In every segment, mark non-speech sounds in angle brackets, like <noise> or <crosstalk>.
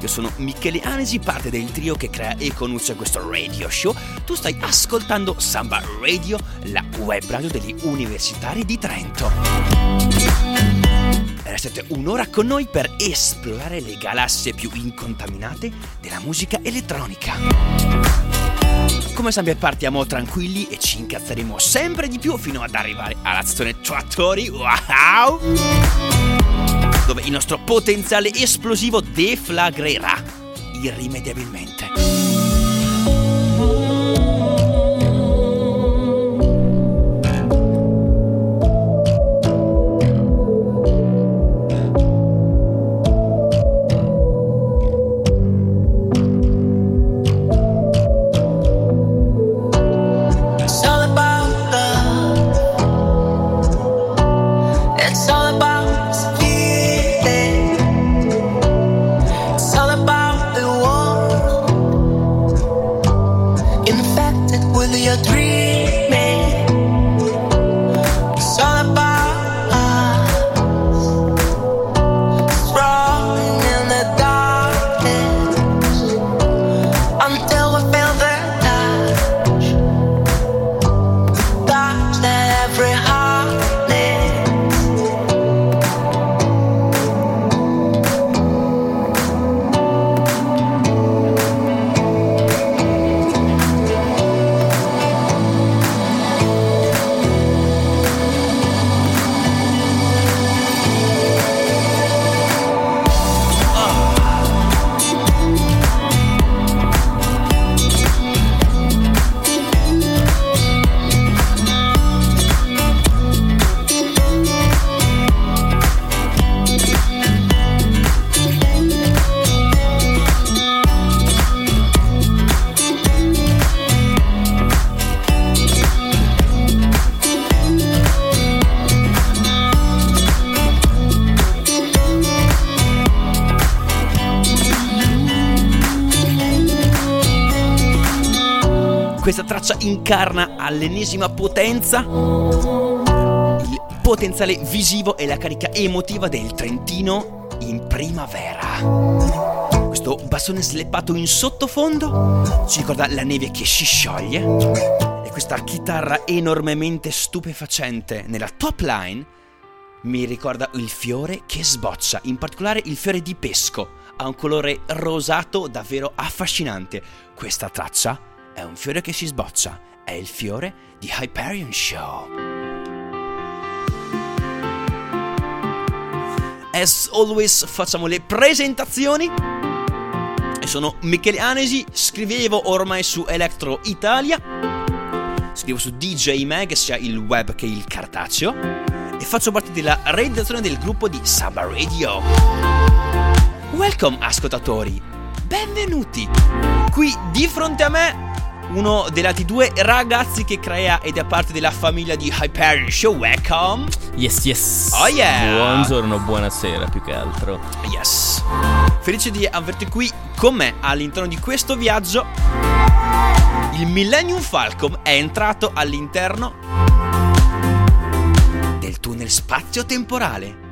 Io sono Michele Anesi, parte del trio che crea e conduce questo radio show. Tu stai ascoltando Samba Radio, la web radio degli universitari di Trento. Restate un'ora con noi per esplorare le galassie più incontaminate della musica elettronica. Come sempre partiamo tranquilli e ci incazzeremo sempre di più fino ad arrivare alla stazione Trattori. Wow! Dove il nostro potenziale esplosivo deflagrerà irrimediabilmente. build the incarna all'ennesima potenza il potenziale visivo e la carica emotiva del Trentino in primavera. Questo bassone sleppato in sottofondo ci ricorda la neve che si scioglie e questa chitarra enormemente stupefacente nella top line mi ricorda il fiore che sboccia, in particolare il fiore di pesco. Ha un colore rosato davvero affascinante. Questa traccia è un fiore che si sboccia, è il fiore di Hyperion Show. As always facciamo le presentazioni. E sono Michele Anesi, scrivevo ormai su Electro Italia. Scrivo su DJ Mag, sia il web che il cartaceo. E faccio parte della redazione del gruppo di Samba Radio. Welcome ascoltatori, benvenuti. Qui di fronte a me uno degli altri due ragazzi che crea ed è parte della famiglia di Hyperion Show. Welcome. Yes, yes. Oh, yeah. Buongiorno, buonasera più che altro. Yes. Felice di averti qui con me all'interno di questo viaggio. Il Millennium Falcon è entrato all'interno del tunnel spazio-temporale.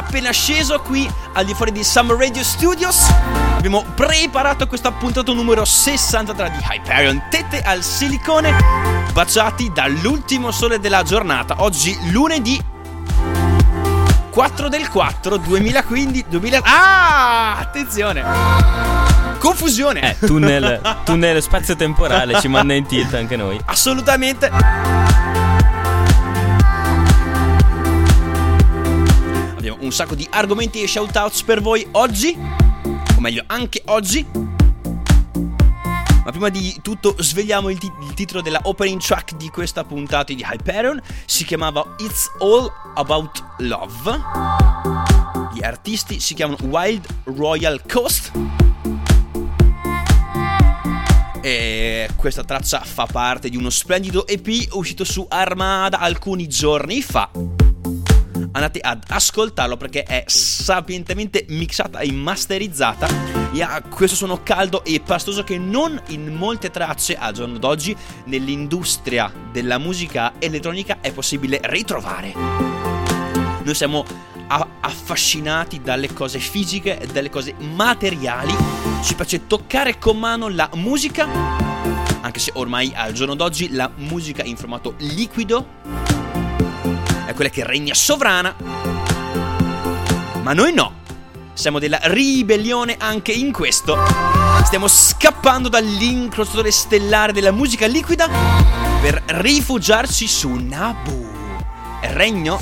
Appena sceso qui al di fuori di Summer Radio Studios. Abbiamo preparato questa puntata numero 63 di Hyperion Tette al silicone, baciati dall'ultimo sole della giornata. Oggi lunedì 4 del 4 2015 2000 Ah, attenzione. confusione. Eh, tunnel, <laughs> tunnel spazio-temporale, ci manda in tilt anche noi. Assolutamente. Un sacco di argomenti e shoutouts per voi oggi. O meglio, anche oggi. Ma prima di tutto svegliamo il, ti- il titolo della opening track di questa puntata di Hyperion. Si chiamava It's All About Love. Gli artisti si chiamano Wild Royal Coast. E questa traccia fa parte di uno splendido EP uscito su Armada alcuni giorni fa. Andate ad ascoltarlo perché è sapientemente mixata e masterizzata e ha questo suono caldo e pastoso che non in molte tracce al giorno d'oggi nell'industria della musica elettronica è possibile ritrovare. Noi siamo affascinati dalle cose fisiche e dalle cose materiali. Ci piace toccare con mano la musica, anche se ormai al giorno d'oggi la musica in formato liquido quella che regna sovrana. Ma noi no. Siamo della ribellione anche in questo. Stiamo scappando dall'incrociatore stellare della musica liquida per rifugiarci su Nabu, regno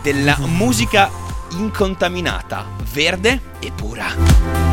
della musica incontaminata, verde e pura.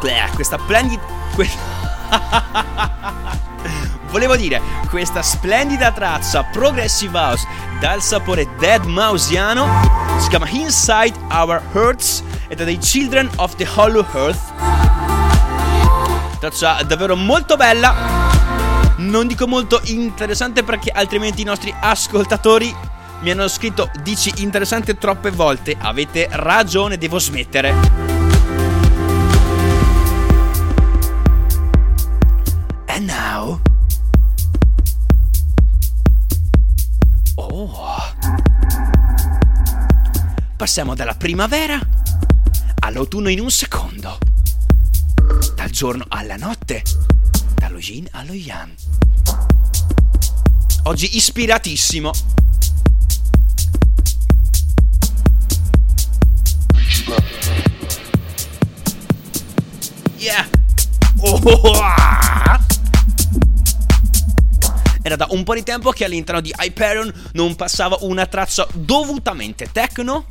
Bleh, Questa splendida... <laughs> Volevo dire, questa splendida traccia Progressive House dal sapore Dead Mausiano si chiama Inside Our Hearts ed è dei Children of the Hollow Earth. Traccia davvero molto bella. Non dico molto interessante perché altrimenti i nostri ascoltatori mi hanno scritto dici interessante troppe volte. Avete ragione, devo smettere. Oh. Passiamo dalla primavera all'autunno in un secondo. Dal giorno alla notte. Dallo yin allo yang. Oggi ispiratissimo. Yeah. Oh. Era da un po' di tempo che all'interno di Hyperion non passava una traccia dovutamente techno,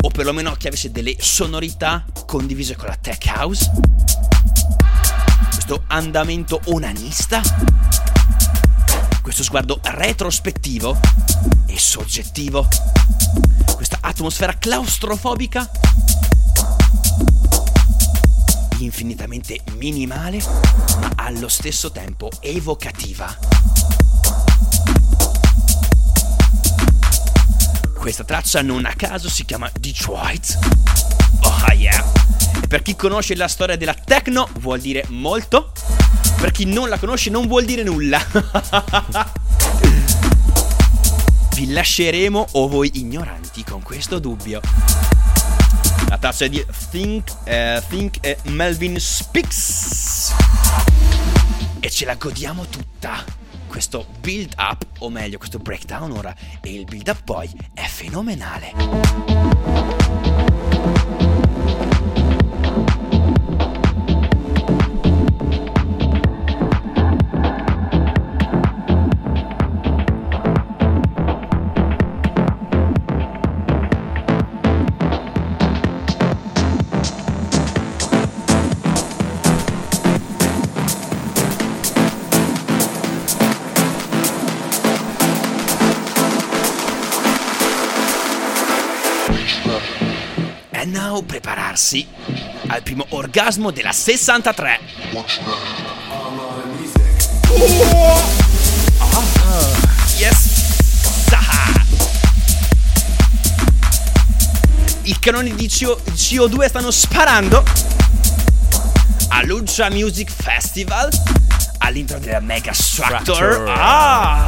o perlomeno che avesse delle sonorità condivise con la tech house. Questo andamento onanista, questo sguardo retrospettivo e soggettivo, questa atmosfera claustrofobica infinitamente minimale, ma allo stesso tempo evocativa. Questa traccia non a caso si chiama Detroit. Oh yeah! Per chi conosce la storia della techno vuol dire molto. Per chi non la conosce non vuol dire nulla. <laughs> Vi lasceremo o voi ignoranti con questo dubbio. La traccia di Think, eh, Think e Melvin Speaks. E ce la godiamo tutta. Questo build up, o meglio, questo breakdown ora, e il build up poi è fenomenale. Prepararsi al primo orgasmo della 63. Yes! Ah. I cannoni di CO- CO2 stanno sparando a Lucia Music Festival all'interno della Mega. Structure. Ah.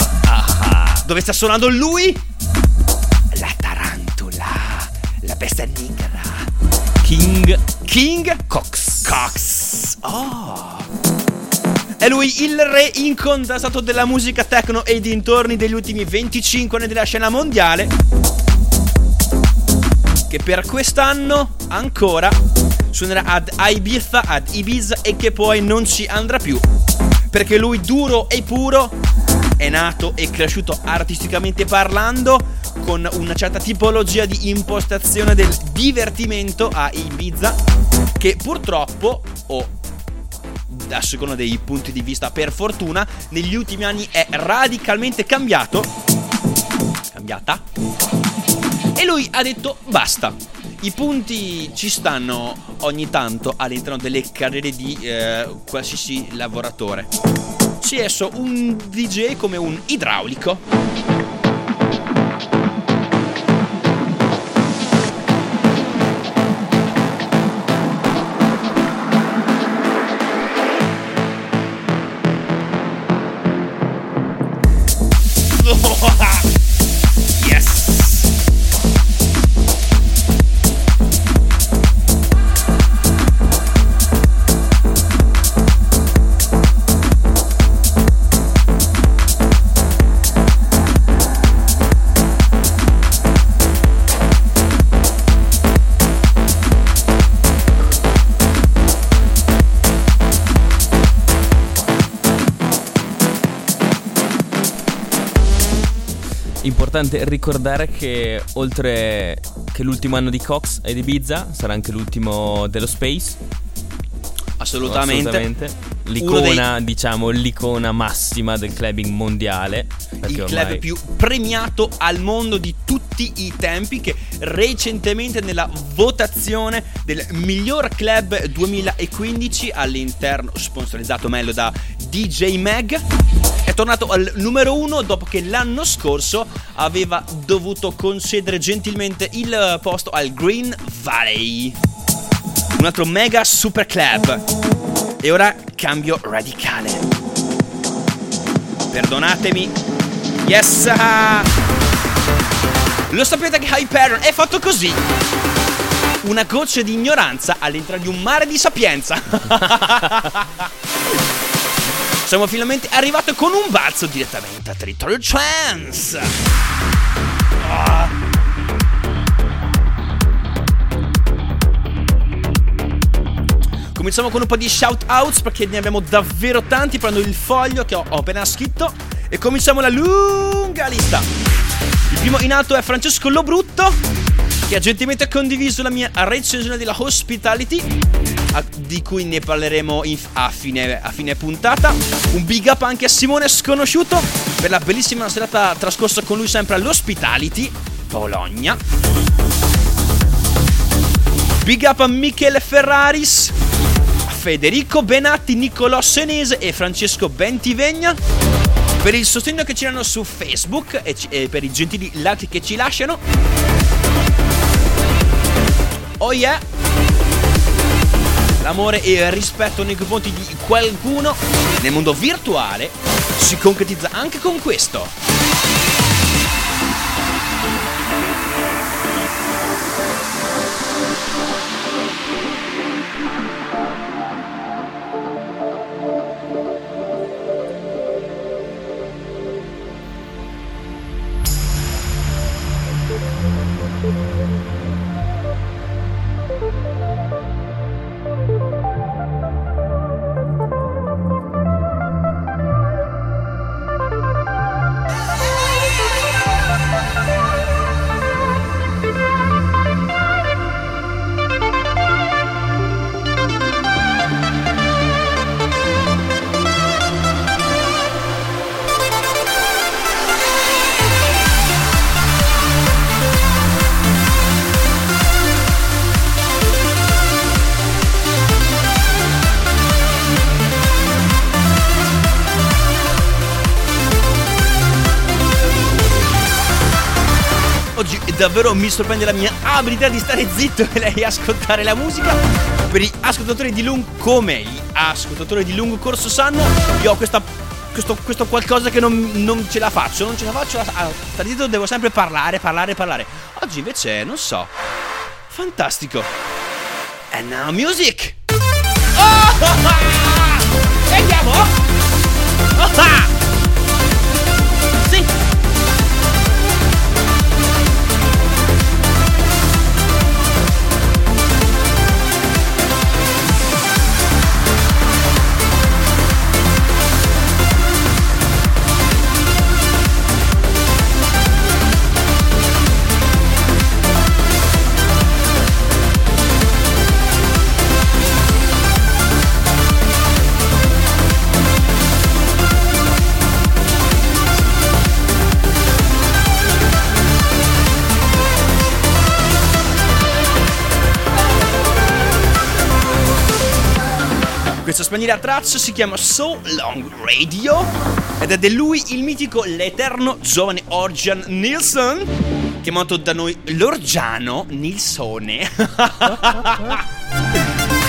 Dove sta suonando lui? King Cox. Cox. Oh. È lui il re incontrastato della musica techno e dintorni degli ultimi 25 anni della scena mondiale. Che per quest'anno ancora suonerà ad Ibiza, ad Ibiza e che poi non ci andrà più. Perché lui duro e puro è nato e cresciuto artisticamente parlando con una certa tipologia di impostazione del divertimento a Ibiza che purtroppo o a seconda dei punti di vista per fortuna negli ultimi anni è radicalmente cambiato cambiata e lui ha detto basta. I punti ci stanno ogni tanto all'interno delle carriere di eh, qualsiasi lavoratore. Si è esso un DJ come un idraulico Importante ricordare che oltre che l'ultimo anno di Cox ed Ibiza sarà anche l'ultimo dello Space. assolutamente, Assolutamente. L'icona, diciamo, l'icona massima del clubbing mondiale. il ormai- club più premiato al mondo di tutti i tempi che recentemente nella votazione del miglior club 2015 all'interno sponsorizzato meglio da DJ Mag tornato al numero uno dopo che l'anno scorso aveva dovuto concedere gentilmente il posto al Green Valley un altro mega super club e ora cambio radicale perdonatemi Yes! Lo sapete che Hyperion è fatto così? Una goccia di ignoranza all'interno di un mare di sapienza. <laughs> Siamo finalmente arrivati con un balzo direttamente a territorio trans. Ah. Cominciamo con un po' di shout outs perché ne abbiamo davvero tanti. Prendo il foglio che ho appena scritto e cominciamo la lunga lista. Il primo in alto è Francesco Lobrutto che ha gentilmente condiviso la mia recensione della Hospitality a- di cui ne parleremo in- a, fine, a fine puntata. Un big up anche a Simone Sconosciuto per la bellissima serata trascorsa con lui sempre all'Hospitality Bologna. Big up a Michele Ferraris, a Federico Benatti, Niccolò Senese e Francesco Bentivegna per il sostegno che ci danno su Facebook e, ci- e per i gentili like che ci lasciano. Oh yeah! L'amore e il rispetto nei confronti di qualcuno nel mondo virtuale si concretizza anche con questo. Davvero mi sorprende la mia abilità di stare zitto e lei ascoltare la musica. Per gli ascoltatori di lungo, come gli ascoltatori di lungo corso sanno, io ho questa, questo, questo qualcosa che non, non ce la faccio, non ce la faccio a stare zitto, devo sempre parlare, parlare, parlare. Oggi invece, non so, fantastico. And now music! <laughs> Oh! Andiamo! Oh! Splendida traccia si chiama So Long Radio ed è di lui il mitico, l'eterno giovane Orjan Nilsson, chiamato da noi l'Orgiano Nilsone. <laughs>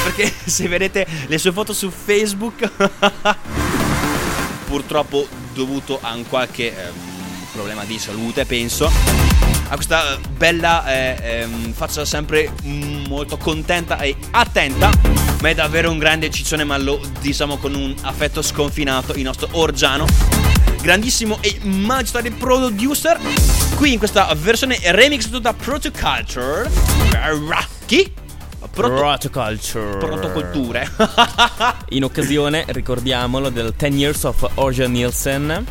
Perché se vedete le sue foto su Facebook, <laughs> purtroppo dovuto a un qualche ehm, problema di salute, penso, ha questa bella eh, ehm, faccia sempre mm, molto contenta e attenta. Ma è davvero un grande ciccione, ma lo diciamo con un affetto sconfinato, il nostro Orgiano. Grandissimo e magistrale producer. Qui in questa versione remix tutta Proto Culture. Chi? Proto- Protoculture. Protoculture. <laughs> In occasione, ricordiamolo, del 10 Years of Orjan Nielsen,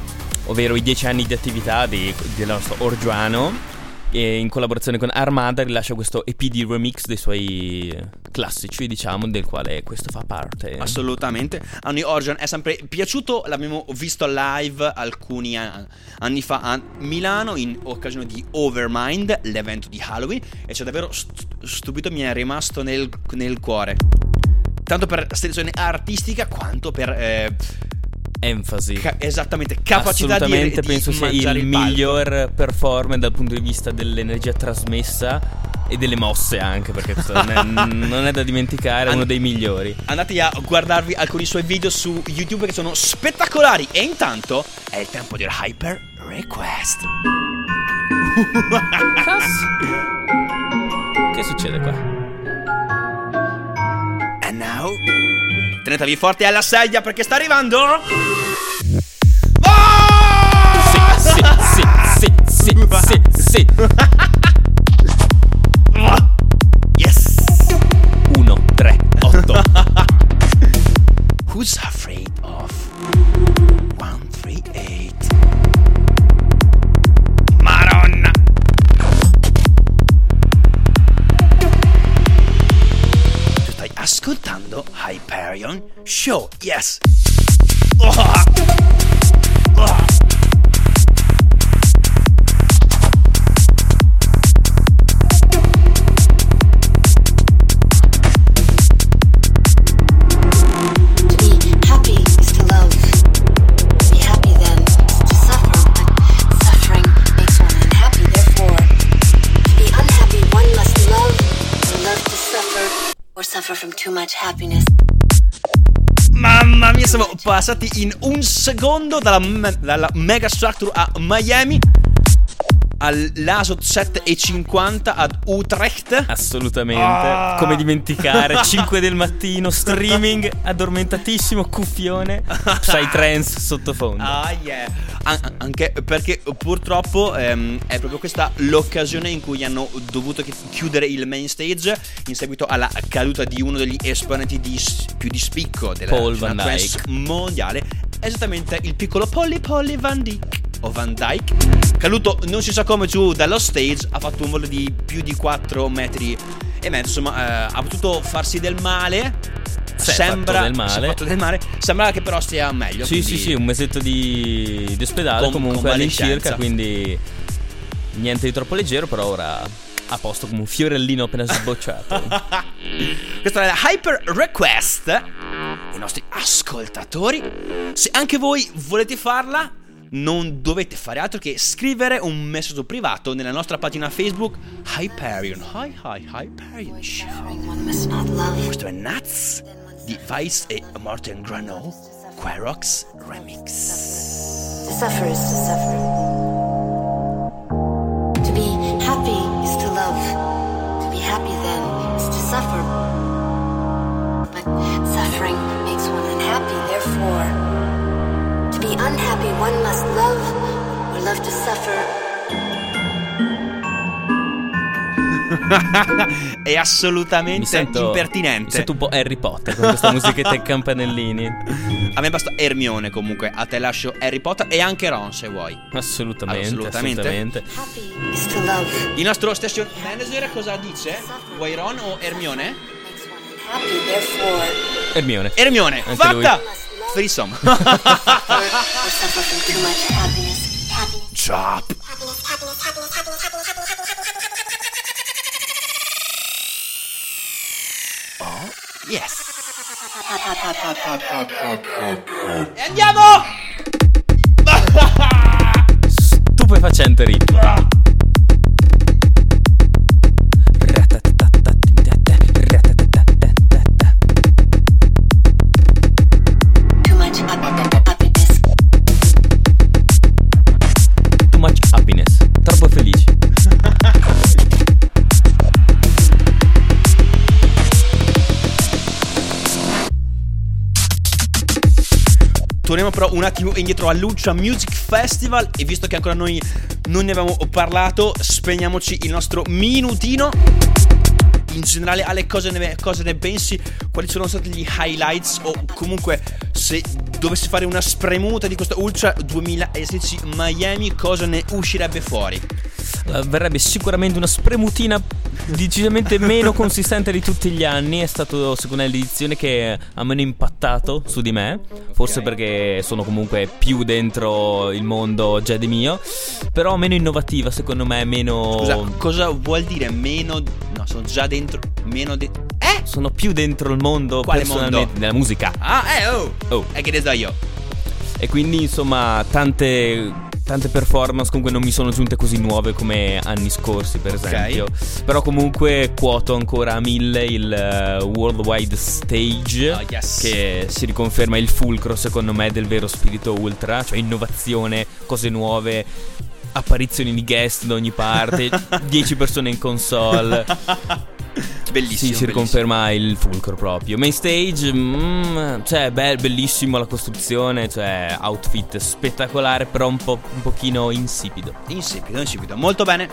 ovvero i 10 anni di attività di- del nostro Orgiano. E in collaborazione con Armada rilascia questo EP di remix dei suoi classici, diciamo, del quale questo fa parte. Assolutamente. A noi Orjan è sempre piaciuto, l'abbiamo visto live alcuni anni fa a Milano in occasione di Overmind, l'evento di Halloween, e ci ha davvero st- stupito, mi è rimasto nel, nel cuore. Tanto per selezione artistica quanto per... eh, Enfasi. ca- esattamente, capacità di, Assolutamente di penso sia il palco. miglior performer dal punto di vista dell'energia trasmessa e delle mosse anche, perché questo non è, <laughs> non è da dimenticare, è uno dei migliori. Andate a guardarvi alcuni suoi video su YouTube che sono spettacolari. E intanto è il tempo del Hyper Request. Che succede qua? And now, tenetevi forte alla sedia perché sta arrivando. Oh! Sì, sì, sì, sì, sì, sì. Yes! 1, 3, 8. Who's Hyperion Sure, yes! Oh! <laughs> Mamma mia, siamo passati in un secondo dalla, dalla Mega Structure a Miami all'ASO 7.50 ad Utrecht. Assolutamente. Ah. Come dimenticare? <laughs> 5 del mattino, streaming, addormentatissimo, cuffione, psytrance sottofondo. Ah, yeah. An- anche perché purtroppo ehm, è proprio questa l'occasione in cui hanno dovuto chi- chiudere il main stage in seguito alla caduta di uno degli esponenti di s- più di spicco della Paul scena Van trance Dyke. mondiale, esattamente il piccolo Polly Polly Van Dyke. O Van Dyke, caduto non si sa come giù dallo stage, ha fatto un volo di più di 4 metri e mezzo, insomma, eh, ha potuto farsi del male. Si Sembra del male. del male. Sembra che però stia meglio. Sì, sì, sì, un mesetto di, di ospedale Con- comunque all'incirca, quindi niente di troppo leggero, però ora a posto come un fiorellino appena <laughs> sbocciato. Questa è la Hyper Request. I nostri ascoltatori. Se anche voi volete farla, non dovete fare altro che scrivere un messaggio privato nella nostra pagina Facebook Hyperion. Hi, hi, Hyperion. Questo è Nuts di Vice e Martin Grano, Querox Remix. To suffer is to suffer. To be happy is to love. To be happy then is to suffer. But suffering makes one unhappy, therefore. Unhappy one must love or love to suffer. <laughs> è assolutamente Mi sento, mi impertinente. sento un po' Harry Potter con questa musichetta e campanellini. A me basta Hermione comunque, a te lascio Harry Potter e anche Ron se vuoi. Assolutamente, Assolutamente. assolutamente. Happy is to love. Il nostro station manager cosa dice? Vuoi Ron o Hermione? Hermione. Hermione, Anche fatta! Love Threesome. <laughs> Chop. Oh, yes. E andiamo! <laughs> Stupefacente ritmo. Torniamo però un attimo indietro al Lucia Music Festival e visto che ancora noi non ne avevamo parlato, spegniamoci il nostro minutino. In generale, alle cosa ne, cosa ne pensi? Quali sono stati gli highlights? O comunque, se dovessi fare una spremuta di questo Ultra 2016 Miami, cosa ne uscirebbe fuori? Eh, Verrebbe sicuramente una spremutina decisamente meno consistente di tutti gli anni. È stato secondo me l'edizione che ha meno impattato su di me. Forse perché sono comunque più dentro il mondo già di mio. Però meno innovativa, secondo me, meno. Scusa, cosa vuol dire meno... No, sono già dentro... Meno... De- eh? Sono più dentro il mondo Quale personalmente mondo? della musica. Ah, eh, oh! Oh. E che ne so io? E quindi insomma tante, tante performance comunque non mi sono giunte così nuove come anni scorsi per esempio. Però comunque quoto ancora a mille il eh, Worldwide Stage Ah, yes. che si riconferma il fulcro secondo me del vero spirito ultra, cioè innovazione, cose nuove. Apparizioni di guest da ogni parte, <laughs> 10 persone in console. <laughs> Bellissimo. Sì, si riconferma il fulcro proprio. Main stage, mm, cioè, beh, bellissimo la costruzione, cioè, outfit spettacolare, però un, po', un pochino insipido. Insipido, insipido. Molto bene.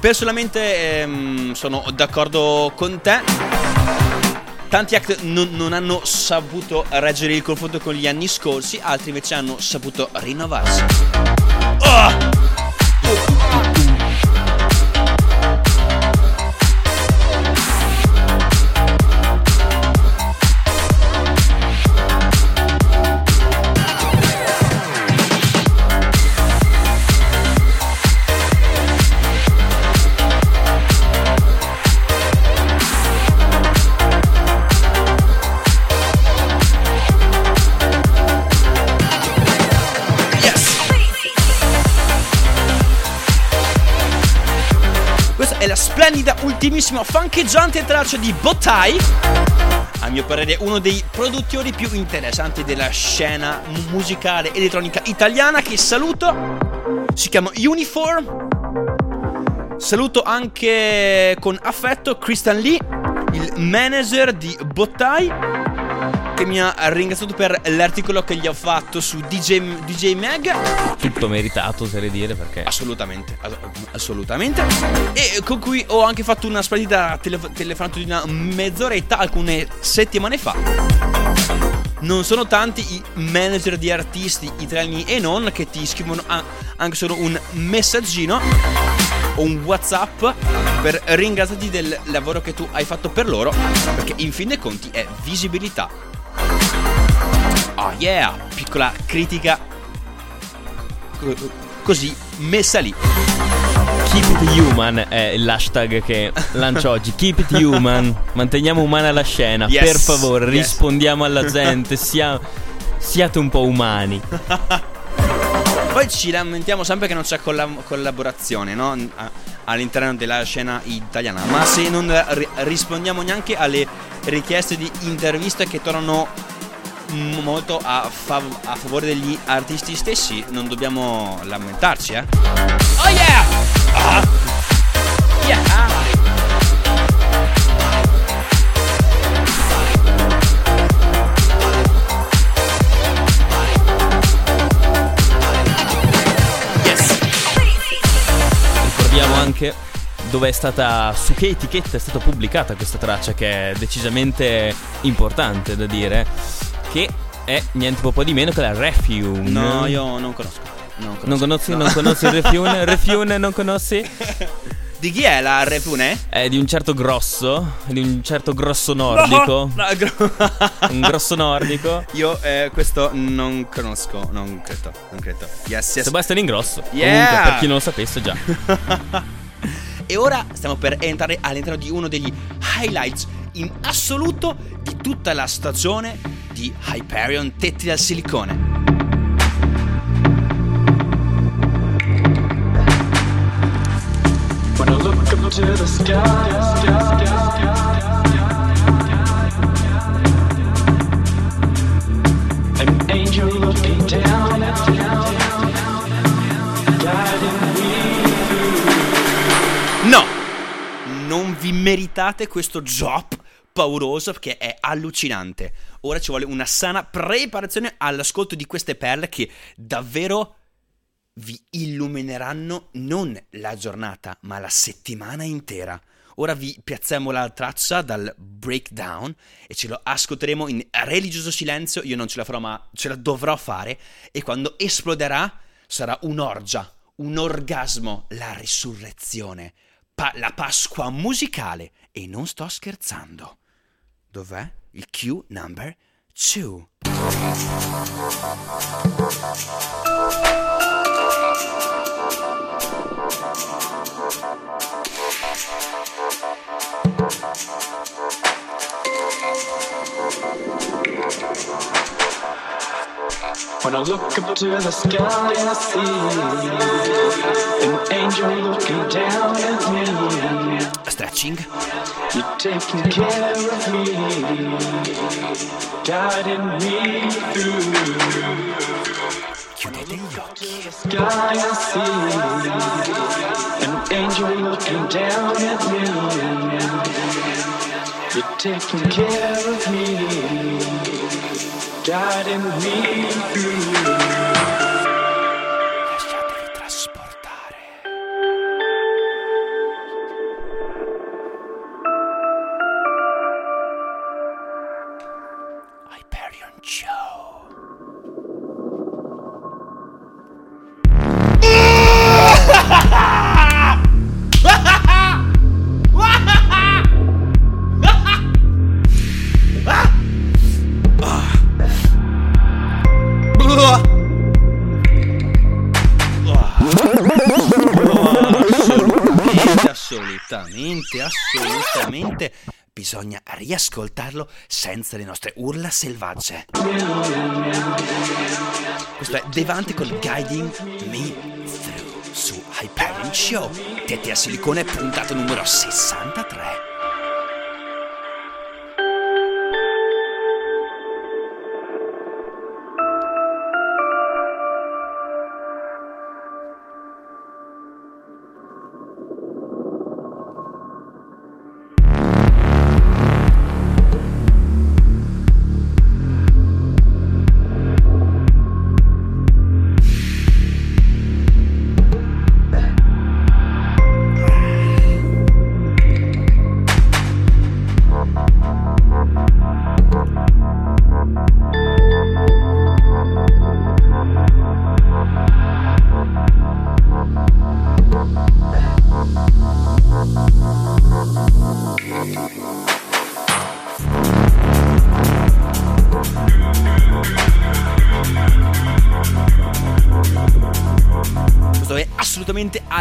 Personalmente ehm, sono d'accordo con te. Tanti act non, non hanno saputo reggere il confronto con gli anni scorsi, altri invece hanno saputo rinnovarsi. Oh! Splendida, ultimissima, fancheggiante traccia di Botai. A mio parere uno dei produttori più interessanti della scena mu- musicale elettronica italiana che saluto. Si chiama Uniform. Saluto anche con affetto Christian Lee, il manager di Bottai, che mi ha ringraziato per l'articolo che gli ho fatto su DJ, DJ Mag. Tutto meritato, oserei dire, perché Assolutamente, ass- assolutamente. E con cui ho anche fatto una splendida tele- telefonata di una mezz'oretta alcune settimane fa. Non sono tanti i manager di artisti italiani e non che ti scrivono anche solo un messaggino o un WhatsApp per ringraziarti del lavoro che tu hai fatto per loro, perché in fin dei conti è visibilità. Oh yeah, piccola critica co- così messa lì. Keep it human è l'hashtag che lancio oggi. Keep it human. Manteniamo umana la scena. Yes, Per favore, yes. rispondiamo alla gente. Sia- siate un po' umani. Poi ci lamentiamo sempre che non c'è colla- collaborazione, no? All'interno della scena italiana. Ma se non ri- rispondiamo neanche alle richieste di interviste che tornano molto a, fav- a favore degli artisti stessi, non dobbiamo lamentarci, eh? Oh yeah! Ah! Yeah! Anche dove è stata, su che etichetta è stata pubblicata questa traccia che è decisamente importante da dire, che è niente po' di meno che la Refune. No, io non conosco. Non, conosco. Non conosci, No. non conosci il Refune? <laughs> Refune non conosci? Di chi è la Repune? È di un certo grosso, di un certo grosso nordico. No, no, gro- Un grosso nordico. <laughs> Io eh, questo non conosco, non credo, non credo. Yes, yes. Sebastian Ingrosso. Yeah! Comunque, per chi non lo sapesse già. <laughs> E ora stiamo per entrare all'interno di uno degli highlights in assoluto di tutta la stagione di Hyperion Tetti dal Silicone. No! Non vi meritate questo job pauroso perché è allucinante. Ora ci vuole una sana preparazione all'ascolto di queste perle che davvero vi illumineranno non la giornata, ma la settimana intera. Ora vi piazziamo la traccia dal breakdown e ce lo ascolteremo in religioso silenzio. Io non ce la farò, ma ce la dovrò fare. E quando esploderà sarà un'orgia, un orgasmo, la risurrezione, pa- la Pasqua musicale. E non sto scherzando. Dov'è? Il Q number 2. When I look up to the sky, I see an angel looking down at me. Stretching. You're taking care of me, guiding me through. Chiudete gli occhi. Sky, I see an angel looking down at me. You're taking care of me, guiding me assolutamente, assolutamente. Bisogna riascoltarlo senza le nostre urla selvagge. Questo è Devante con Guiding Me Through su Hyperion Show. Tette a silicone, puntata numero 63.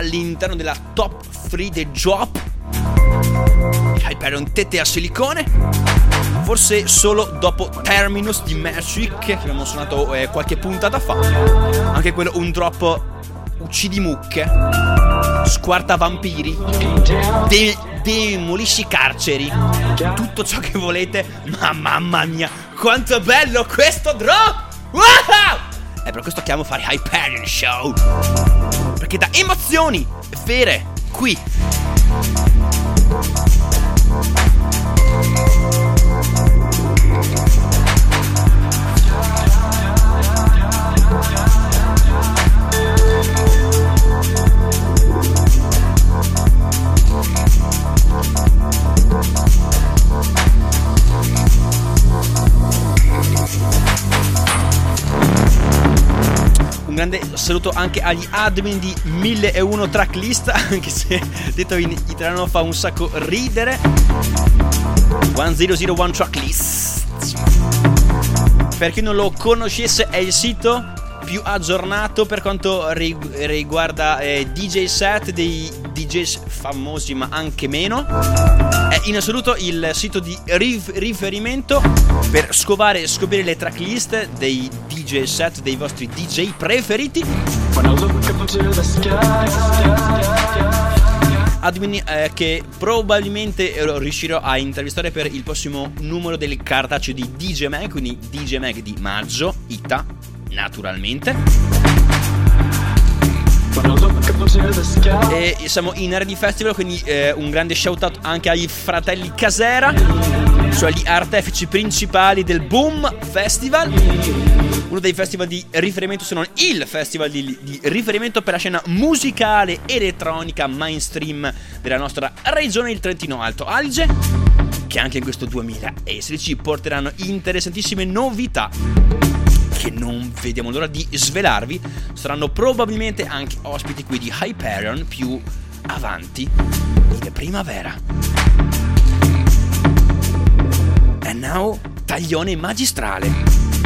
All'interno della top 3 dei drop Hyperion tette a silicone. Forse solo dopo Terminus di Magic, che abbiamo suonato eh, qualche puntata fa. Anche quello un drop uccidi mucche, squarta vampiri, de- demolisci carceri. Tutto ciò che volete. Ma mamma mia, quanto bello questo drop! Wow! È per questo che amo fare Hyperion Show. Perché dà emozioni vere qui. Grande saluto anche agli admin di 1001 tracklist, <laughs> anche se detto in italiano fa un sacco ridere. 1001 tracklist. Per chi non lo conoscesse è il sito più aggiornato per quanto rig- riguarda eh, DJ set dei DJs famosi ma anche meno. È in assoluto il sito di rif- riferimento per scovare e scoprire le tracklist dei DJ set dei vostri DJ preferiti. Admin eh, che probabilmente eh, riuscirò a intervistare per il prossimo numero del cartaceo di DJ Mag, quindi DJ Mag di maggio, Ita, naturalmente. E siamo in Area di Festival, quindi eh, un grande shout out anche ai fratelli Casera, cioè gli artefici principali del Boom Festival. Uno dei festival di riferimento, se non il festival di, di riferimento per la scena musicale elettronica mainstream della nostra regione, il Trentino Alto Adige, che anche in questo 2016 porteranno interessantissime novità che non vediamo l'ora di svelarvi. Saranno probabilmente anche ospiti qui di Hyperion più avanti in primavera. And now, taglione magistrale.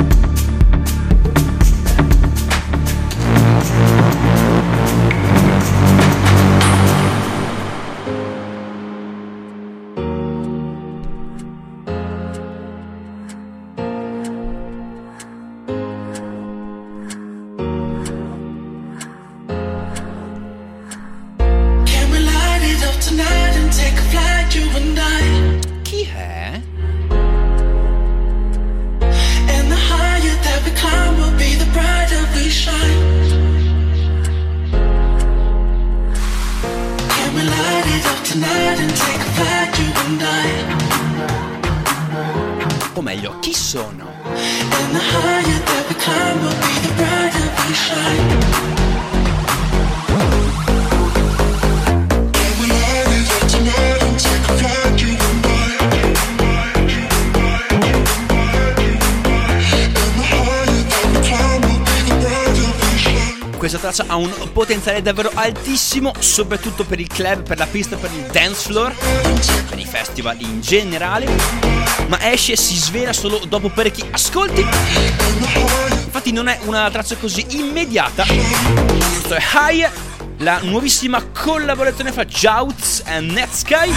Sono? Questa traccia ha un potenziale davvero altissimo, soprattutto per il club, per la pista, per il dance floor, per i festival in generale. Ma esce e si svela solo dopo parecchi ascolti. Infatti non è una traccia così immediata. Questo è High, la nuovissima collaborazione fra Jouts e Netsky.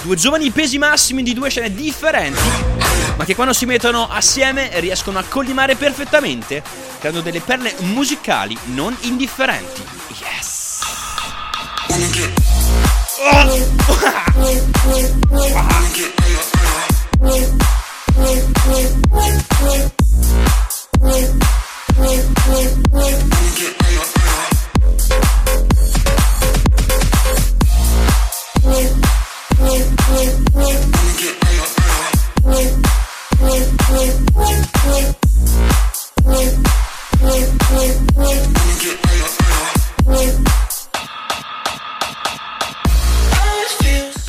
Due giovani pesi massimi di due scene differenti, ma che quando si mettono assieme riescono a collimare perfettamente, creando delle perle musicali non indifferenti. Yes! I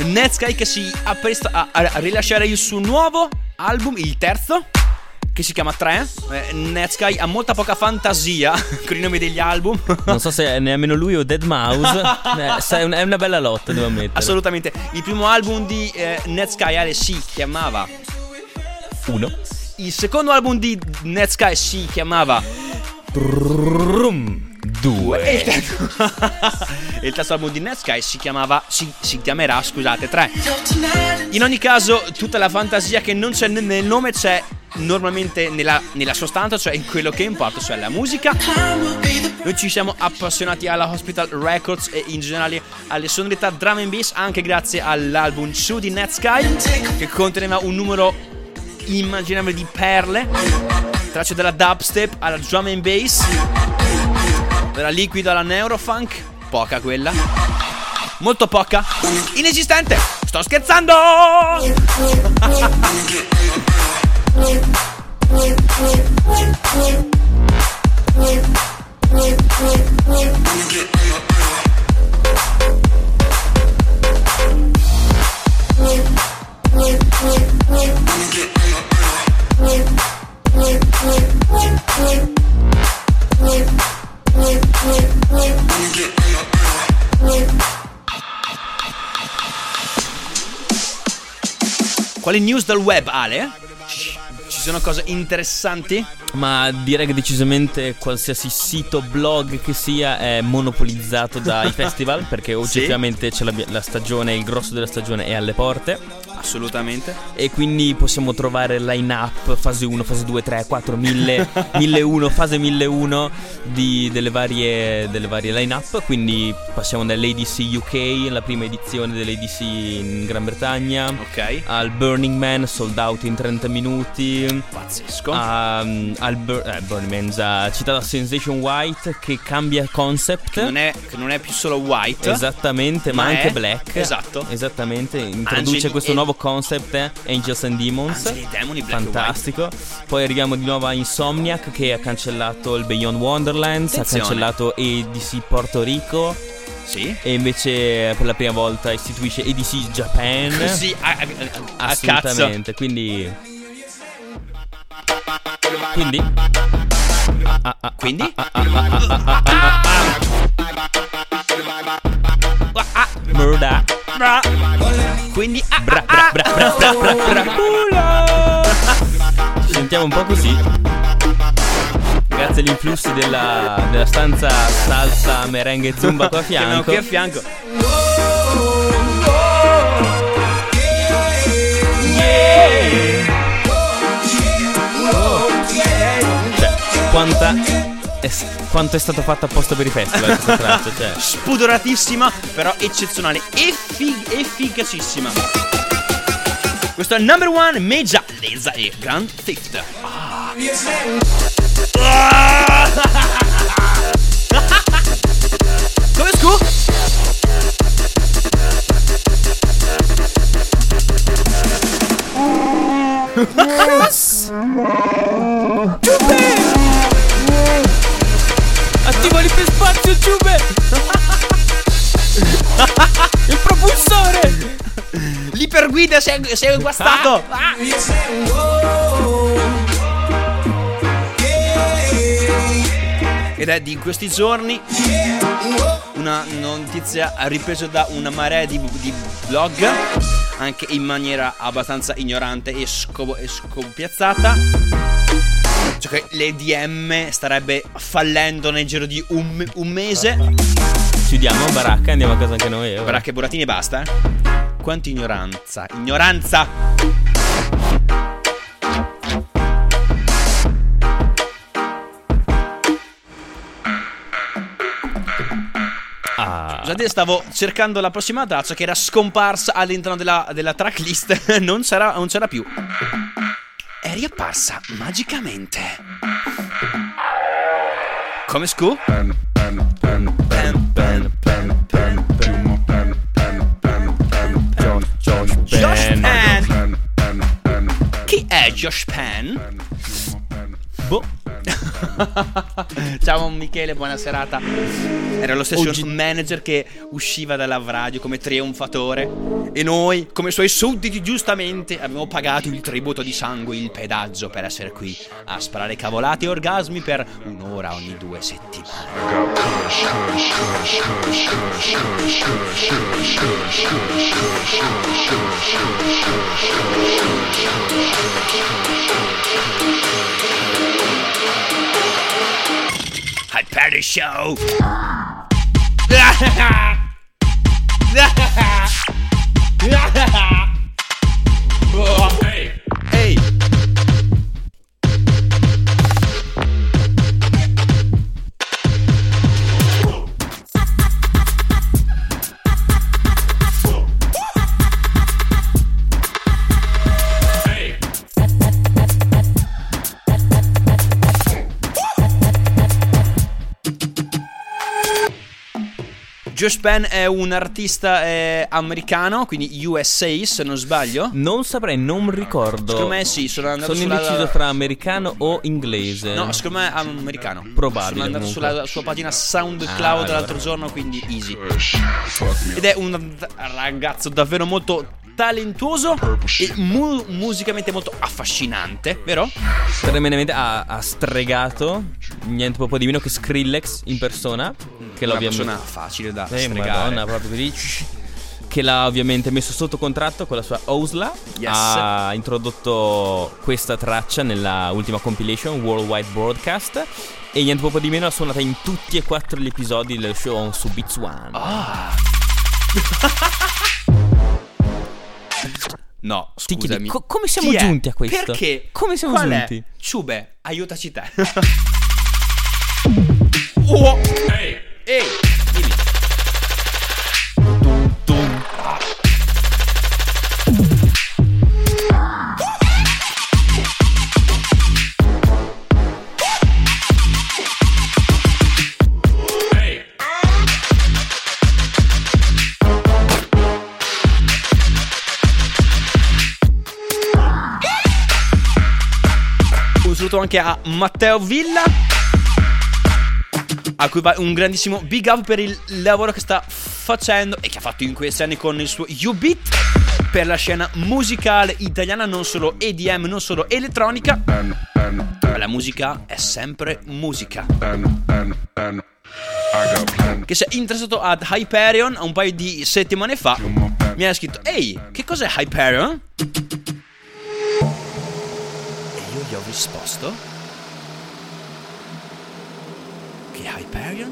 Netsky che si appresta a, a rilasciare il suo nuovo album, il terzo, che si chiama 3. Eh, Netsky ha molta poca fantasia <laughs> con i nomi degli album. Non so se è nemmeno lui o Dead Mouse. <laughs> Eh, è un- è una bella lotta, devo ammettere. Assolutamente. Il primo album di eh, Netsky Ale si chiamava Uno. Il secondo album di Netsky si chiamava Trum. Due. E il terzo, <laughs> il terzo album di Netsky si chiamava, si, si chiamerà, scusate, 3. In ogni caso, tutta la fantasia che non c'è nel nome c'è normalmente nella, nella sostanza, cioè in quello che importa, cioè la musica. Noi ci siamo appassionati alla Hospital Records e in generale alle sonorità drum and bass anche grazie all'album Su di Netsky che conteneva un numero immaginabile di perle, tracce dalla dubstep alla drum and bass, dalla liquida alla neurofunk, poca quella, molto poca, inesistente, sto scherzando! <laughs> Quali news dal web, Ale? Ci, ci sono cose interessanti? Ma direi che decisamente qualsiasi sito, blog che sia è monopolizzato dai <laughs> festival perché oggettivamente c'è la, la stagione, il grosso della stagione è alle porte Assolutamente. e quindi possiamo trovare line up fase 1, fase 2, 3, 4, 1000, 1001, fase 1001 di, delle, varie, delle varie line up. Quindi passiamo dall'ADC UK, la prima edizione dell'ADC in Gran Bretagna, Ok. al Burning Man sold out in 30 minuti. Pazzesco. a- al Bur- eh, Burning Man già citata Sensation White che cambia concept. Che non, è, che non è più solo white. Esattamente, ma, Ma anche black. esatto. Esattamente, introduce Angeli questo nuovo concept, eh, Angels and Demons. Angeli demoni, Fantastico. Poi arriviamo di nuovo a Insomniac che ha cancellato il Beyond Wonderlands, Attenzione. ha cancellato ADC Porto Rico Sì. e invece per la prima volta istituisce ADC Japan. <laughs> Sì, a, a- a- a cazzo. Assolutamente, quindi quindi Ah, ah, Quindi? Murda. Bra. Quindi ah, Bra, bra, bra, bra, bra, bra, bra. Ci sentiamo un po' così. Grazie agli influssi della, della stanza salsa, merengue e zumba qua a <laughs> fianco. qui a fianco. Cioè, quanta è, quanto è stato fatto apposta per i festival questa traccia, cioè. Spudoratissima, però eccezionale. Effi- efficacissima. Questo è il number one Meja Leza e Grand Theft. Ah. Come scu? Attiva L'iperguida si è, si è guastato. Ed è di questi giorni una notizia ripresa da una marea di, di blog, anche in maniera abbastanza ignorante e, sco- e scompiazzata. Cioè che l'EDM starebbe fallendo nel giro di un, un mese. Chiudiamo baracca, andiamo a casa anche noi. eh, Guarda che burattini e basta, eh. Quanta ignoranza. Ignoranza! Ah, Scusate, stavo cercando la prossima traccia che era scomparsa all'interno della, della tracklist. <laughs> non, c'era, non c'era più. È riapparsa magicamente. Come scu? Chi è Josh Pan? <laughs> Ciao Michele, buona serata. Era lo stesso Oggi- manager che usciva dalla radio come trionfatore. E noi, come suoi sudditi, giustamente abbiamo pagato il tributo di sangue, il pedaggio per essere qui a sparare cavolati e orgasmi per un'ora ogni due settimane. Hyperion Show. <laughs> <laughs> Ehi. Josh Penn è un artista eh, americano, quindi USA se non sbaglio. Non saprei, non ricordo. Secondo me sì, sono andato Sono sulla- indeciso fra americano o inglese. No, secondo me è americano. Probabile, Sono andato comunque. sulla sua pagina Ah, SoundCloud allora. l'altro giorno, quindi easy. Ed è un ragazzo davvero molto talentuoso e mu- musicalmente molto affascinante, vero? Tremendamente ha, ha stregato niente proprio di meno che Skrillex in persona. Che l'ha Una ovviamente. facile da Eh, stregare. madonna, proprio così. Che l'ha ovviamente messo sotto contratto con la sua Osla. Yes. Ha introdotto questa traccia nella ultima compilation Worldwide Broadcast. E niente proprio di meno l'ha suonata in tutti e quattro gli episodi del show su Beats One. Ah. No, Ti chiedi, scusami. co- come siamo Chi è? giunti a questo? Perché? Come siamo Qual è? giunti? Ciube, aiutaci te. <laughs> oh. Ehi, dimmi. Tum, tum. Un saluto anche a Matteo Villa. A cui va un grandissimo big up per il lavoro che sta facendo e che ha fatto in questi anni con il suo U-Beat per la scena musicale italiana, non solo EDM, non solo elettronica. La musica è sempre musica. Che si è interessato ad Hyperion un paio di settimane fa. Mi ha scritto: Ehi, che cos'è Hyperion? E io gli ho risposto che Hyperion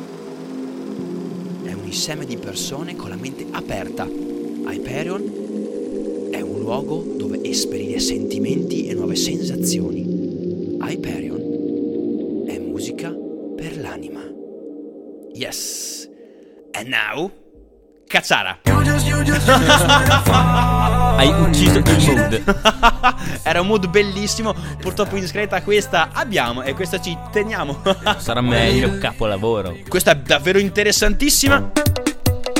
è un insieme di persone con la mente aperta. Hyperion è un luogo dove esperire sentimenti e nuove sensazioni. Hyperion è musica per l'anima. Yes. And now, Cazzara. <laughs> Hai ucciso il mood. Era un mood bellissimo. Purtroppo in discreta questa abbiamo e questa ci teniamo. Sarà meglio capolavoro. questa è davvero interessantissima.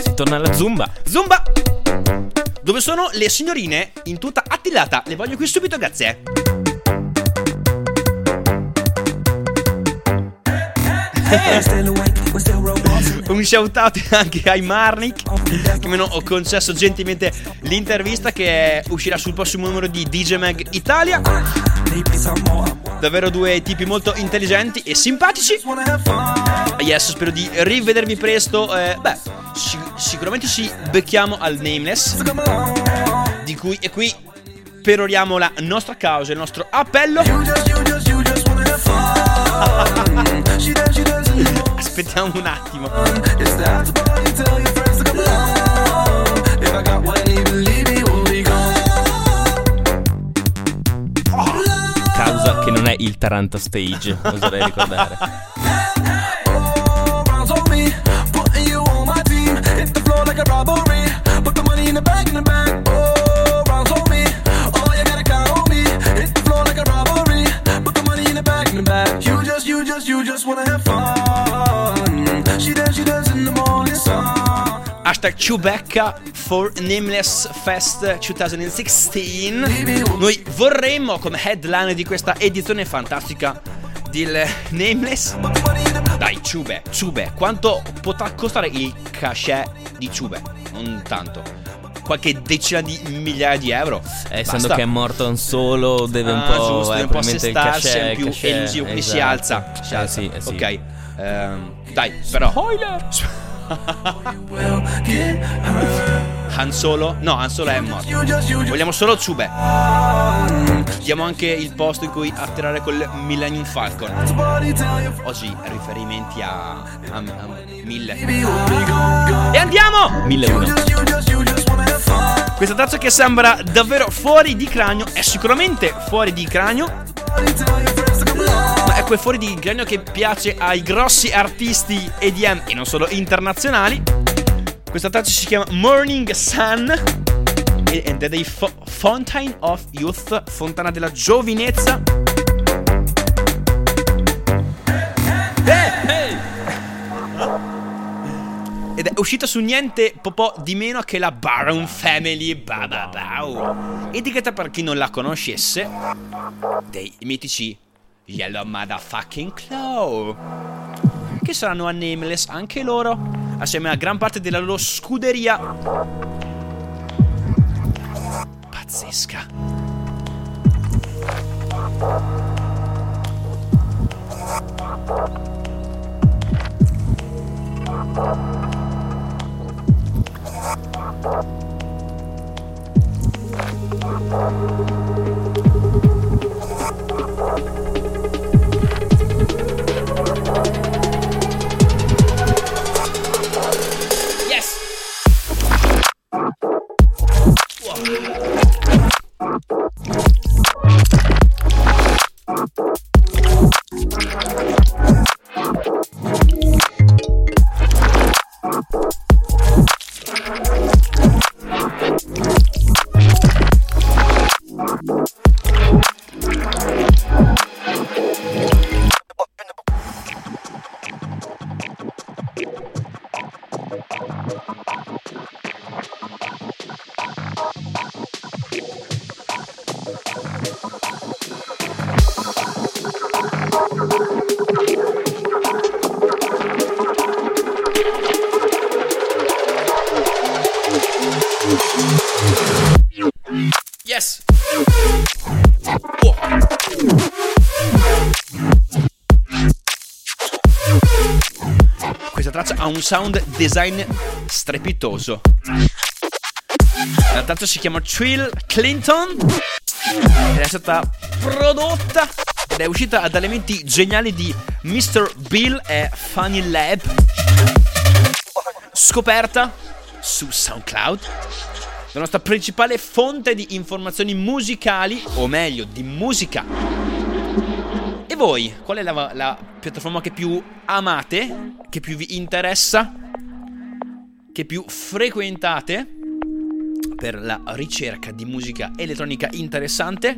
Si torna alla zumba. Zumba! Dove sono le signorine in tuta attillata? Le voglio qui subito, grazie. Un shout out anche ai Marnik che mi hanno concesso gentilmente l'intervista che uscirà sul prossimo numero di DJ Mag Italia. Davvero due tipi molto intelligenti e simpatici. Yes, spero di rivedervi presto. Eh, beh, sic- sicuramente ci becchiamo al Nameless. Di cui e qui peroriamo la nostra causa, il nostro appello. Aspettiamo un attimo. Causa che non è il Taranta Stage, oserei ricordare. Hashtag Chewbacca for Nameless Fest 2016. Noi vorremmo come headline di questa edizione fantastica del Nameless. Dai, Ciube, Ciube, quanto potrà costare il cachet di Ciube? Non tanto. Qualche decina di migliaia di euro. Eh, essendo che è morto un solo, deve un Ah, po'. giusto, eh, deve un po' assestarsi cachet, in più cachet, elusivo, quindi si esatto. alza. Si Eh, alza. sì, eh, sì. Ok. Ehm, dai, però. Han Solo. No, Han Solo è morto. Vogliamo solo Tsube. Diamo anche il posto in cui atterrare col Millennium Falcon. Oggi riferimenti a, a, a mille. E andiamo! 1001. Questa traccia che sembra davvero fuori di cranio è sicuramente fuori di cranio. Ma è quel fuori di cranio che piace ai grossi artisti EDM e non solo internazionali. Questa traccia si chiama Morning Sun ed è dei Fo- Fountain of Youth, fontana della giovinezza. Ed è uscita su niente po' di meno che la Baron Family Bababau. Etichetta per chi non la conoscesse dei mitici Yellow Motherfucking Claw. Che saranno a Nameless anche loro, assieme a gran parte della loro scuderia. Pazzesca. Yes! Thank you. Sound design strepitoso. Traccia si chiama Trill Clinton ed è stata prodotta ed è uscita da elementi geniali di Mr. Bill e Funny Lab. Scoperta su SoundCloud la nostra principale fonte di informazioni musicali, o meglio, di musica. Voi, qual è la, la piattaforma che più amate, che più vi interessa, che più frequentate per la ricerca di musica elettronica interessante?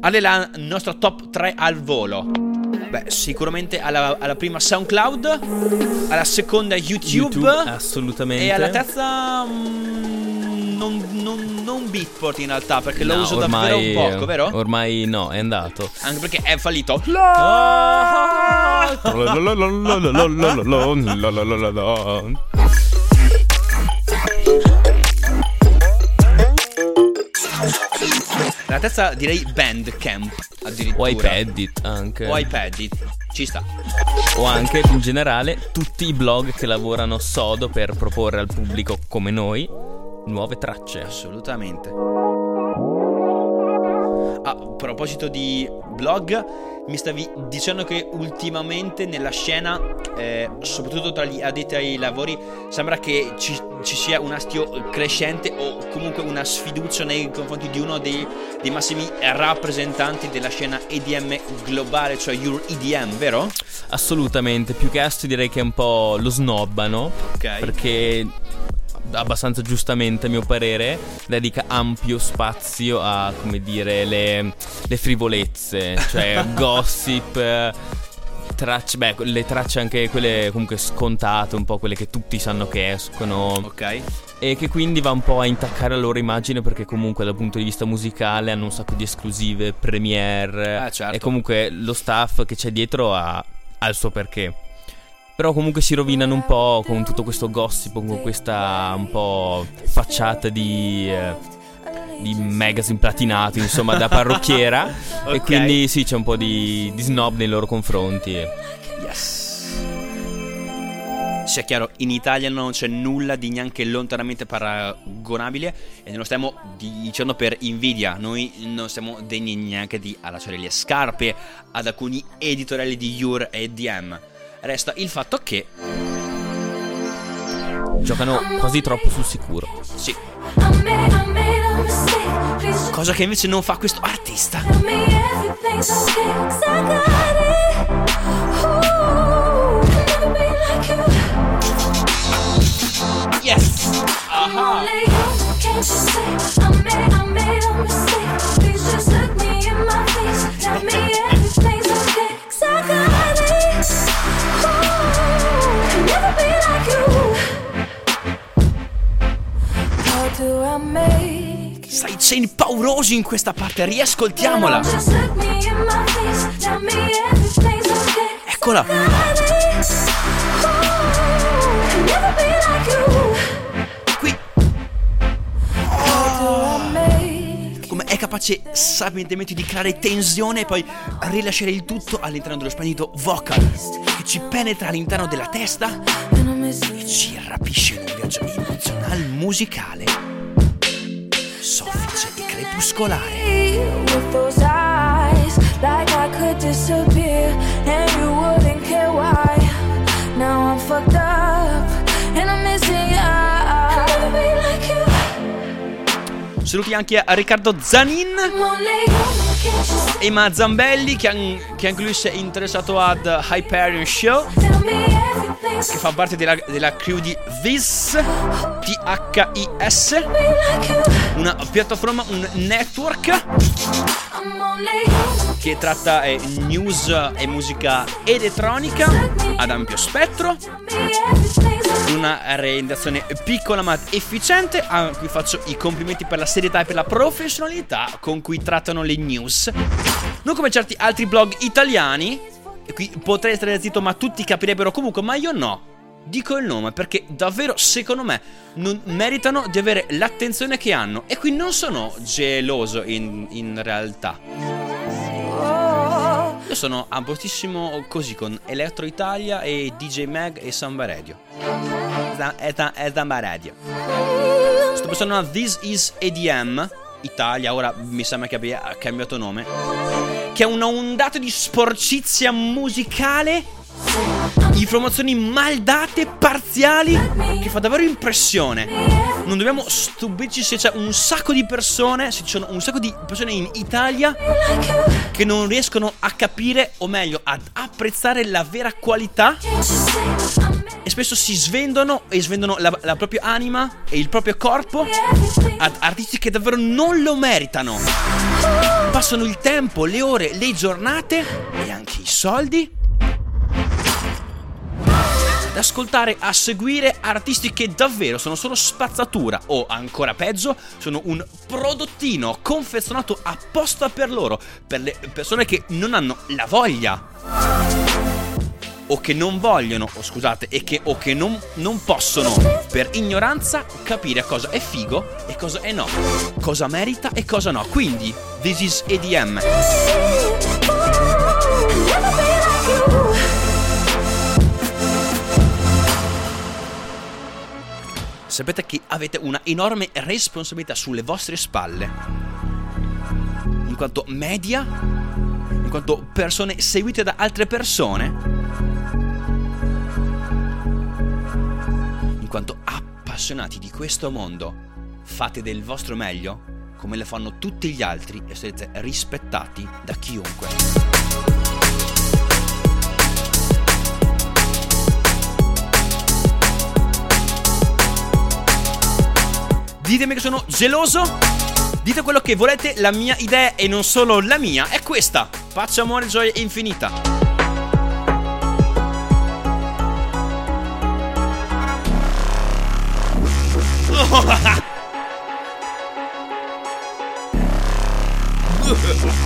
È la nostra top 3 al volo? Beh, sicuramente alla, alla prima SoundCloud, alla seconda YouTube, YouTube, assolutamente. e alla terza mm, non, non, non Beatport in realtà perché lo No, uso davvero un poco, vero? Ormai no, è andato. Anche perché è fallito. La terza direi Bandcamp addirittura. O iPadit anche. O iPadit. Ci sta. O anche in generale tutti i blog che lavorano sodo per proporre al pubblico come noi nuove tracce. Assolutamente. A proposito di blog, mi stavi dicendo che ultimamente nella scena, eh, soprattutto tra gli addetti ai lavori, sembra che ci, ci sia un astio crescente o comunque una sfiducia nei confronti di uno dei, dei massimi rappresentanti della scena EDM globale, cioè Euro EDM, vero? Assolutamente, più che astio direi che è un po' lo snobbano. Ok. Perché abbastanza giustamente a mio parere dedica ampio spazio a come dire le, le frivolezze cioè <laughs> gossip tracce beh le tracce anche quelle comunque scontate un po' quelle che tutti sanno che escono Ok. e che quindi va un po' a intaccare la loro immagine perché comunque dal punto di vista musicale hanno un sacco di esclusive premiere Ah, certo. e comunque lo staff che c'è dietro ha, ha il suo perché però comunque si rovinano un po' con tutto questo gossip, con questa un po' facciata di, eh, di magazine platinato, insomma, da parrucchiera. <laughs> E Ok. quindi sì, c'è un po' di, di snob nei loro confronti. Yes. sia chiaro, in Italia non c'è nulla di neanche lontanamente paragonabile e non lo stiamo dicendo per invidia, noi non siamo degni neanche di allacciare le scarpe ad alcuni editoriali di Yur e DM. Resta il fatto che, Giocano quasi troppo sul sicuro. sì, cosa che invece non fa questo artista. Yes! Stai cenni paurosi in questa parte, riascoltiamola. Eccola. Qui. Come è capace sapientemente di creare tensione e poi rilasciare il tutto all'interno dello splendido vocal che ci penetra all'interno della testa e ci rapisce in un viaggio emozionale musicale crepuscolare. Saluti anche a Riccardo Zanin I'm only human, can't you see? e Ma Zambelli che, an- che anche lui si è interessato ad Hyperion Show. Che fa parte della, della crew di This T-H-I-S una piattaforma, un network. Che tratta eh, news e musica elettronica ad ampio spettro. Una redazione piccola ma efficiente a cui faccio i complimenti per la serietà e per la professionalità con cui trattano le news. Non come certi altri blog italiani qui potrei stare zitto ma tutti capirebbero comunque ma io no Dico il nome perché davvero secondo me non meritano di avere l'attenzione che hanno e qui non sono geloso in, in realtà Io sono a postissimo così con Electro Italia e DJ Mag e Samba Radio. E Samba Radio. Sto pensando a This Is EDM Italia, ora mi sembra che abbia cambiato nome. Che è una ondata di sporcizia musicale. Informazioni mal date, parziali, che fa davvero impressione. Non dobbiamo stupirci se c'è un sacco di persone, se ci sono un sacco di persone in Italia che non riescono a capire, o meglio, ad apprezzare la vera qualità e spesso si svendono e svendono la, la propria anima e il proprio corpo ad artisti che davvero non lo meritano. Passano il tempo, le ore, le giornate e anche i soldi ad ascoltare, a seguire artisti che davvero sono solo spazzatura o ancora peggio, sono un prodottino confezionato apposta per loro, per le persone che non hanno la voglia o che non vogliono, o scusate, e che, o che non, non possono, per ignoranza, capire cosa è figo e cosa è no, cosa merita e cosa no. Quindi, this is EDM. Sapete che avete una enorme responsabilità sulle vostre spalle. In quanto media, in quanto persone seguite da altre persone, in quanto appassionati di questo mondo, fate del vostro meglio come le fanno tutti gli altri e sarete rispettati da chiunque. Ditemi che sono geloso. Dite quello che volete, la mia idea e non solo la mia è questa. Pace, amore, gioia infinita. E <laughs>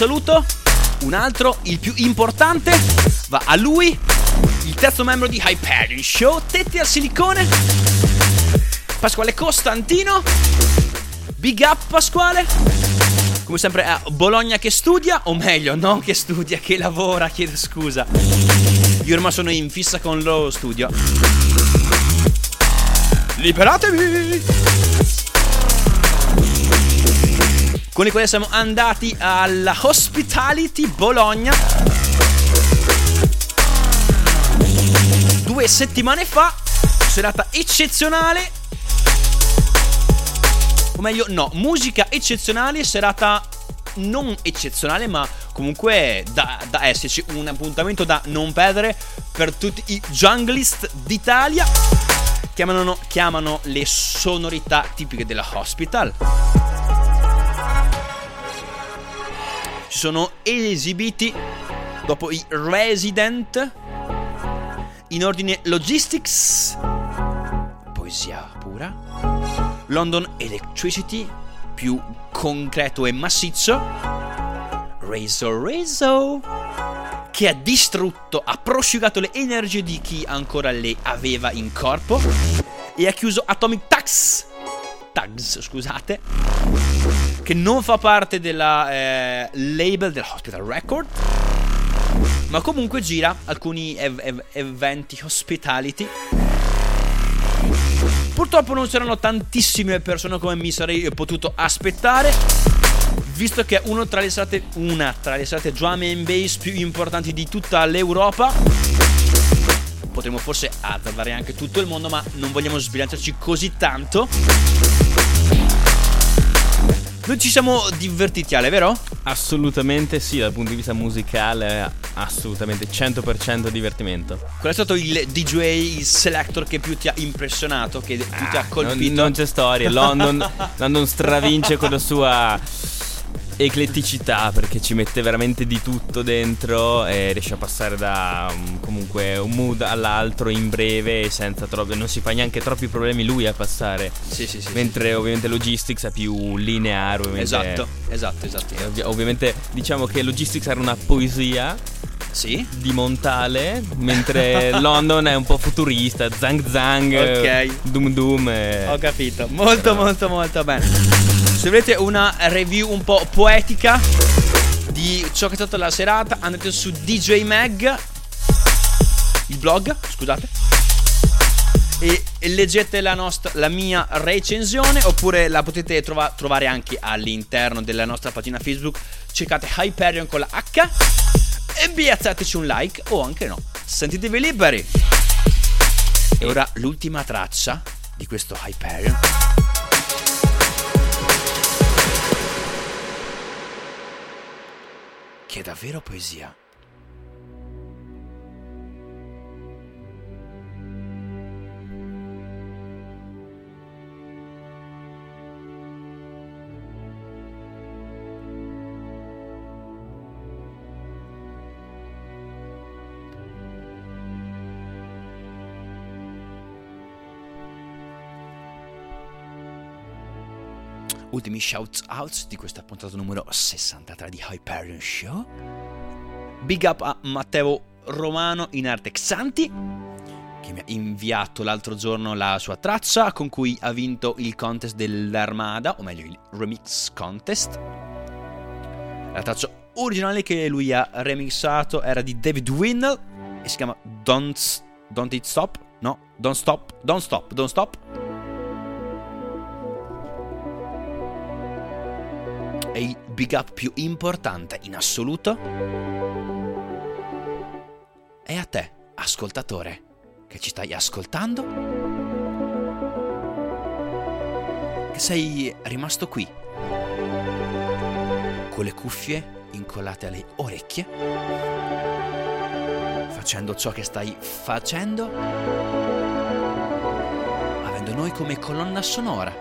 saluto, un altro, il più importante, va a lui, il terzo membro di Hyperion Show, Tette al silicone, Pasquale Costantino. Big up Pasquale. Come sempre a Bologna che studia, o meglio, non che studia, che lavora, chiedo scusa. Io ormai sono in fissa con loro studio. Liberatevi! Con i quali siamo andati alla Hospitality Bologna. Due settimane fa, serata eccezionale. O meglio, no, musica eccezionale, serata non eccezionale, ma comunque da, da esserci un appuntamento da non perdere per tutti i junglist d'Italia. Chiamano, chiamano le sonorità tipiche della hospital. Si sono esibiti dopo i resident in ordine logistics, poesia pura, London Electricity, più concreto e massiccio, Razor Razor, che ha distrutto, ha prosciugato le energie di chi ancora le aveva in corpo, e ha chiuso Atomic Tax, Tags, scusate, che non fa parte della eh, label del Hospital Record, ma comunque gira alcuni ev- ev- eventi hospitality. Purtroppo non c'erano tantissime persone come mi sarei potuto aspettare. Visto che è uno tra le serate, una tra le serate drum and bass più importanti di tutta l'Europa. Potremmo forse azzardare anche tutto il mondo, ma non vogliamo sbilanciarci così tanto. Noi ci siamo divertiti, Ale, vero? Assolutamente sì, dal punto di vista musicale, assolutamente 100% divertimento. Qual è stato il DJ, il selector che più ti ha impressionato, che più ti ha Non, colpito? non c'è storia, London, <laughs> London stravince con la sua ecletticità perché ci mette veramente di tutto dentro e riesce a passare da um, comunque un mood all'altro in breve e senza troppi non si fa neanche troppi problemi lui a passare Sì, sì, sì. mentre ovviamente Logistics è più lineare Esatto, esatto, esatto. Eh, ovvi- ovviamente diciamo che Logistics era una poesia Sì? di Montale mentre <laughs> London è un po' futurista zang zang eh, Ok. doom doom eh. Ho capito, molto molto molto bene. Se volete una review un po' poetica di ciò che è stata la serata, andate su DJ Mag, il blog, scusate, e, leggete la, nostra, la mia recensione, oppure la potete trova- trovare anche all'interno della nostra pagina Facebook. Cercate Hyperion con la H e piazzateci un like o anche no. Sentitevi liberi. E ora l'ultima traccia di questo Hyperion. Che è davvero poesia. Ultimi shout outs di questa puntata numero 63 di Hyperion Show. Big up a Matteo Romano in arte Xanti che mi ha inviato l'altro giorno la sua traccia con cui ha vinto il contest dell'Armada, o meglio il remix contest. La traccia originale che lui ha remixato era di David Winnell e si chiama Don't, Don't It Stop. No, Don't Stop, Don't Stop, Don't Stop. Il big up più importante in assoluto. È a te, ascoltatore, che ci stai ascoltando, che sei rimasto qui, con le cuffie incollate alle orecchie, facendo ciò che stai facendo, avendo noi come colonna sonora.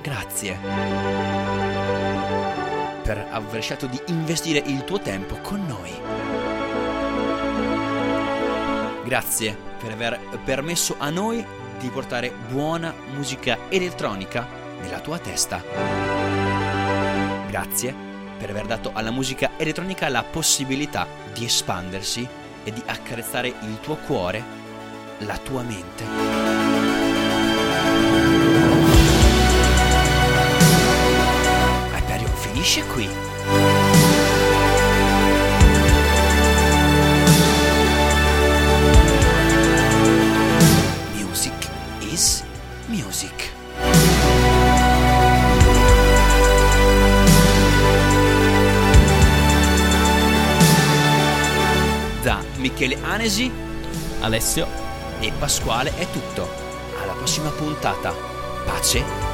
Grazie per aver scelto di investire il tuo tempo con noi. Grazie per aver permesso a noi di portare buona musica elettronica nella tua testa. Grazie per aver dato alla musica elettronica la possibilità di espandersi e di accarezzare il tuo cuore, la tua mente. Pianesi, Alessio e Pasquale è tutto. Alla prossima puntata. Pace